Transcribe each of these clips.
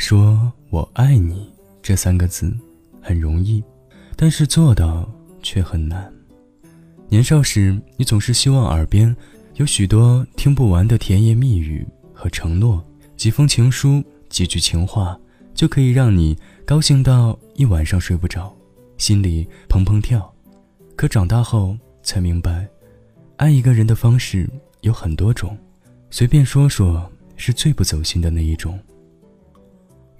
说我爱你这三个字很容易，但是做到却很难。年少时，你总是希望耳边有许多听不完的甜言蜜语和承诺，几封情书，几句情话，就可以让你高兴到一晚上睡不着，心里砰砰跳。可长大后才明白，爱一个人的方式有很多种，随便说说是最不走心的那一种。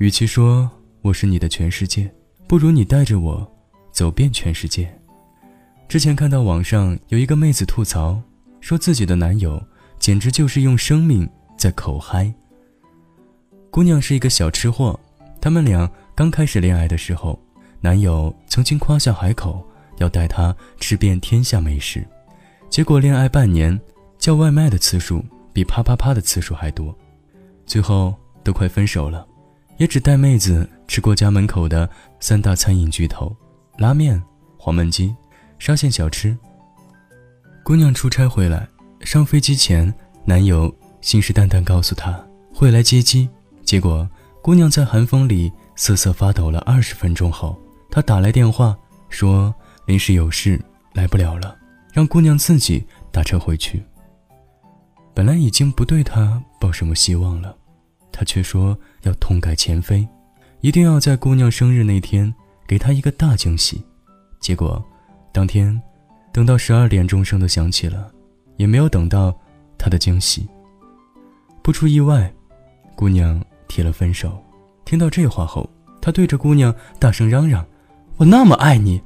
与其说我是你的全世界，不如你带着我走遍全世界。之前看到网上有一个妹子吐槽，说自己的男友简直就是用生命在口嗨。姑娘是一个小吃货，他们俩刚开始恋爱的时候，男友曾经夸下海口要带她吃遍天下美食，结果恋爱半年，叫外卖的次数比啪啪啪的次数还多，最后都快分手了，也只带妹子吃过家门口的三大餐饮巨头：拉面、黄焖鸡。沙县小吃。姑娘出差回来，上飞机前，男友信誓旦旦告诉她会来接机。结果，姑娘在寒风里瑟瑟发抖了二十分钟后，他打来电话说临时有事来不了了，让姑娘自己打车回去。本来已经不对他抱什么希望了，他却说要痛改前非，一定要在姑娘生日那天给她一个大惊喜。结果。当天，等到十二点钟声都响起了，也没有等到他的惊喜。不出意外，姑娘提了分手。听到这话后，他对着姑娘大声嚷嚷：“我那么爱你，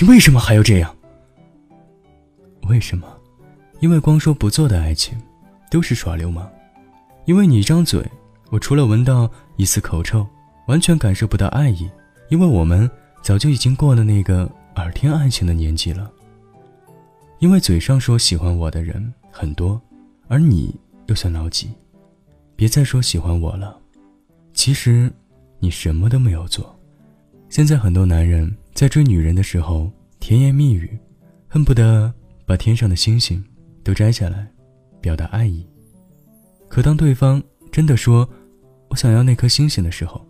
你为什么还要这样？为什么？因为光说不做的爱情，都是耍流氓。因为你一张嘴，我除了闻到一丝口臭，完全感受不到爱意。因为我们早就已经过了那个。”耳听爱情的年纪了，因为嘴上说喜欢我的人很多，而你又算老几？别再说喜欢我了，其实你什么都没有做。现在很多男人在追女人的时候甜言蜜语，恨不得把天上的星星都摘下来，表达爱意。可当对方真的说“我想要那颗星星”的时候，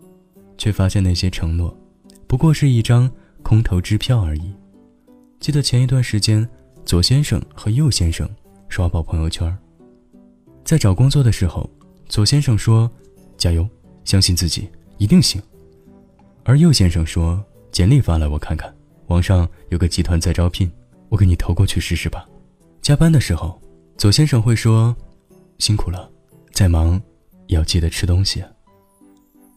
却发现那些承诺不过是一张。空头支票而已。记得前一段时间，左先生和右先生刷爆朋友圈。在找工作的时候，左先生说：“加油，相信自己，一定行。”而右先生说：“简历发来我看看，网上有个集团在招聘，我给你投过去试试吧。”加班的时候，左先生会说：“辛苦了，再忙要记得吃东西。”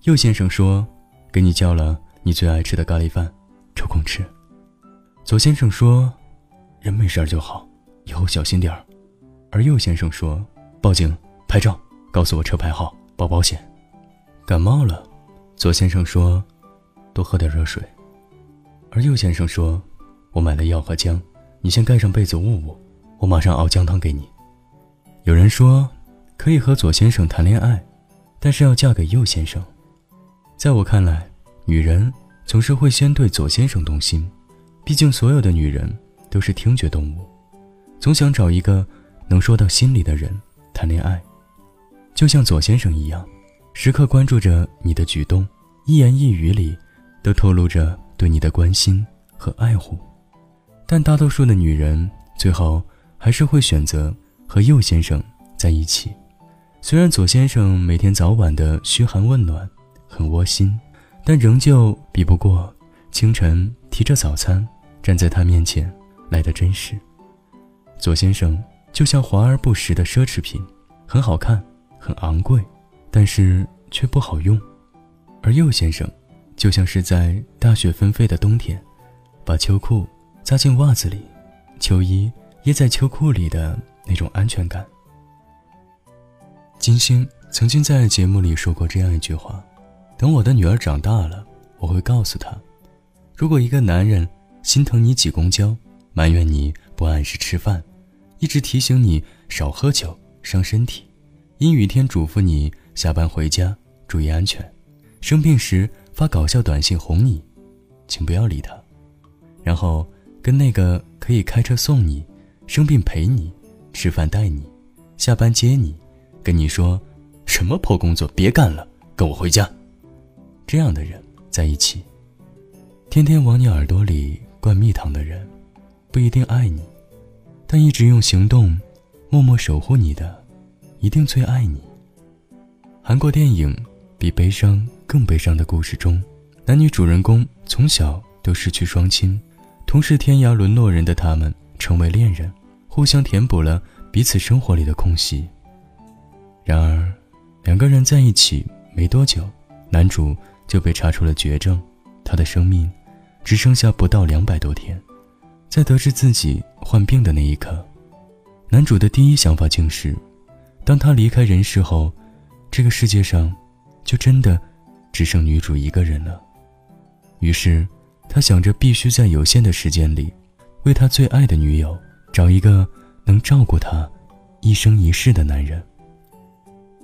右先生说：“给你叫了你最爱吃的咖喱饭。”抽空吃。左先生说：“人没事就好，以后小心点儿。”而右先生说：“报警拍照，告诉我车牌号，报保险。”感冒了，左先生说：“多喝点热水。”而右先生说：“我买了药和姜，你先盖上被子捂捂，我马上熬姜汤给你。”有人说可以和左先生谈恋爱，但是要嫁给右先生。在我看来，女人。总是会先对左先生动心，毕竟所有的女人都是听觉动物，总想找一个能说到心里的人谈恋爱，就像左先生一样，时刻关注着你的举动，一言一语里都透露着对你的关心和爱护。但大多数的女人最后还是会选择和右先生在一起，虽然左先生每天早晚的嘘寒问暖，很窝心。但仍旧比不过清晨提着早餐站在他面前来的真实。左先生就像华而不实的奢侈品，很好看，很昂贵，但是却不好用；而右先生就像是在大雪纷飞的冬天，把秋裤扎进袜子里，秋衣掖在秋裤里的那种安全感。金星曾经在节目里说过这样一句话。等我的女儿长大了，我会告诉她：如果一个男人心疼你挤公交，埋怨你不按时吃饭，一直提醒你少喝酒伤身体，阴雨天嘱咐你下班回家注意安全，生病时发搞笑短信哄你，请不要理他，然后跟那个可以开车送你、生病陪你、吃饭带你、下班接你、跟你说什么破工作别干了，跟我回家。这样的人在一起。天天往你耳朵里灌蜜糖的人，不一定爱你，但一直用行动默默守护你的，一定最爱你。韩国电影《比悲伤更悲伤的故事》中，男女主人公从小都失去双亲，同是天涯沦落人的他们成为恋人，互相填补了彼此生活里的空隙。然而，两个人在一起没多久，男主就被查出了绝症，他的生命只剩下不到两百多天。在得知自己患病的那一刻，男主的第一想法竟是：当他离开人世后。这个世界上，就真的只剩女主一个人了。于是，他想着必须在有限的时间里，为他最爱的女友找一个能照顾他一生一世的男人。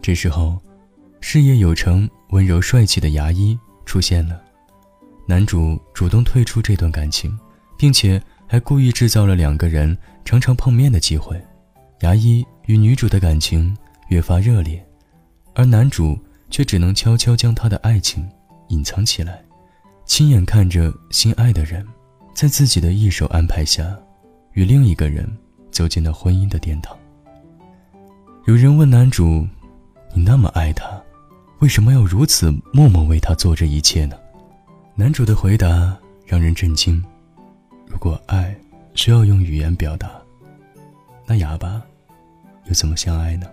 这时候，事业有成、温柔帅气的牙医出现了。男主主动退出这段感情，并且还故意制造了两个人常常碰面的机会。牙医与女主的感情越发热烈。而男主却只能悄悄将他的爱情隐藏起来，亲眼看着心爱的人，在自己的一手安排下，与另一个人走进了婚姻的殿堂。有人问男主：“你那么爱他，为什么要如此默默为他做这一切呢？”男主的回答让人震惊：“如果爱需要用语言表达，那哑巴又怎么相爱呢？”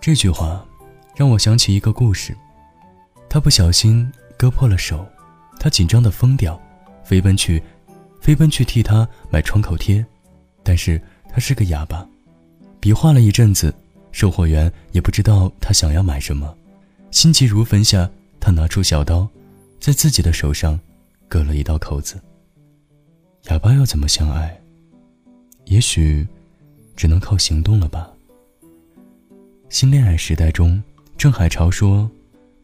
这句话让我想起一个故事。他不小心割破了手，他紧张的疯掉，飞奔去，飞奔去替他买创口贴。但是他是个哑巴，比划了一阵子，售货员也不知道他想要买什么。心急如焚下，他拿出小刀，在自己的手上割了一道口子。哑巴要怎么相爱？也许只能靠行动了吧。新恋爱时代中，郑海潮说：“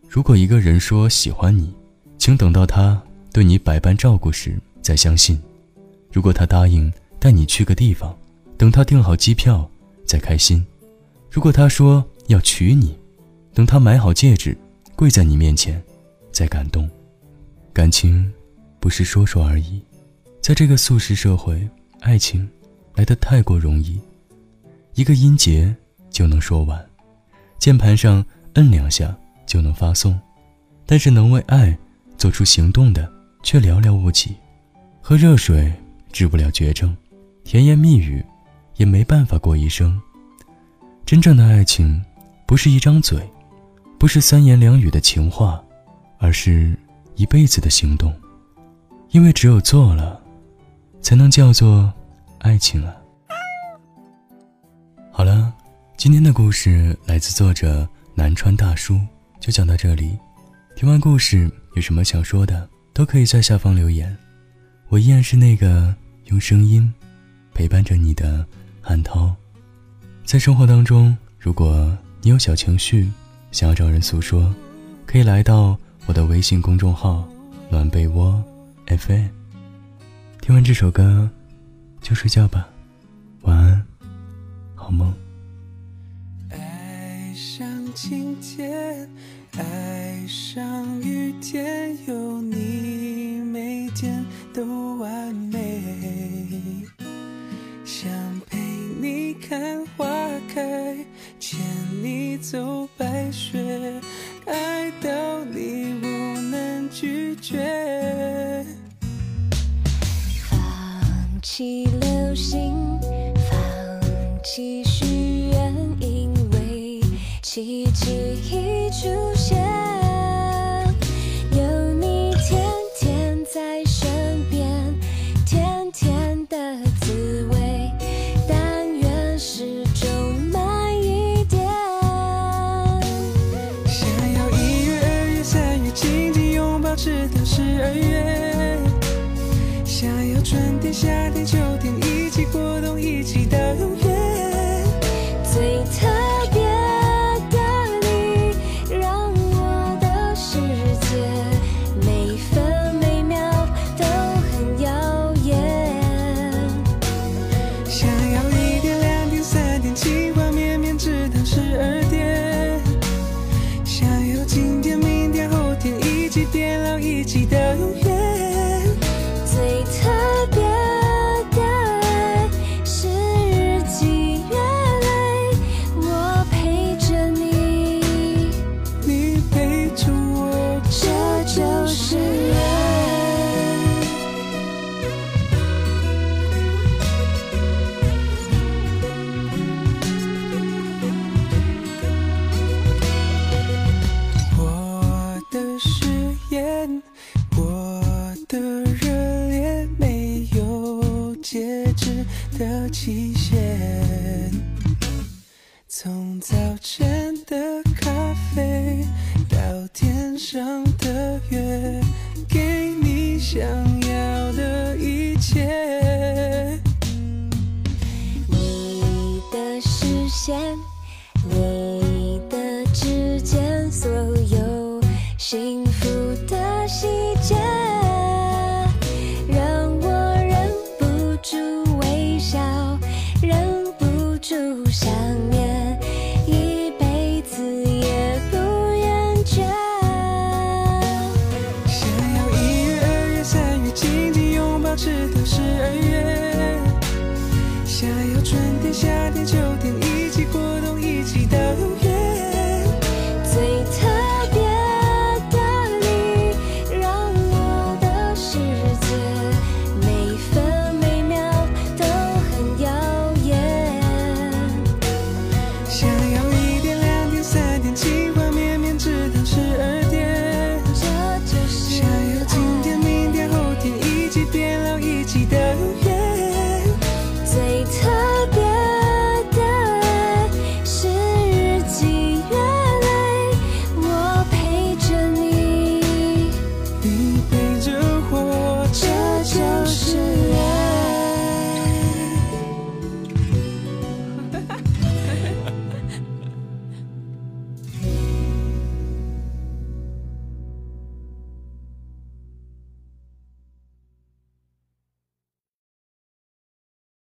如果一个人说喜欢你，请等到他对你百般照顾时再相信；如果他答应带你去个地方，等他订好机票再开心；如果他说要娶你，等他买好戒指跪在你面前再感动。感情不是说说而已，在这个速食社会，爱情来得太过容易，一个音节就能说完。”键盘上摁两下就能发送，但是能为爱做出行动的却寥寥无几。喝热水治不了绝症，甜言蜜语也没办法过一生。真正的爱情，不是一张嘴，不是三言两语的情话，而是一辈子的行动。因为只有做了，才能叫做爱情啊。好了。今天的故事来自作者南川大叔，就讲到这里。听完故事有什么想说的，都可以在下方留言。我依然是那个用声音陪伴着你的汉涛。在生活当中，如果你有小情绪想要找人诉说，可以来到我的微信公众号“暖被窝 FM”。听完这首歌，就睡觉吧，晚安，好梦。爱上晴天，爱上雨天，有你每天都完美。decide 你的指尖，所有心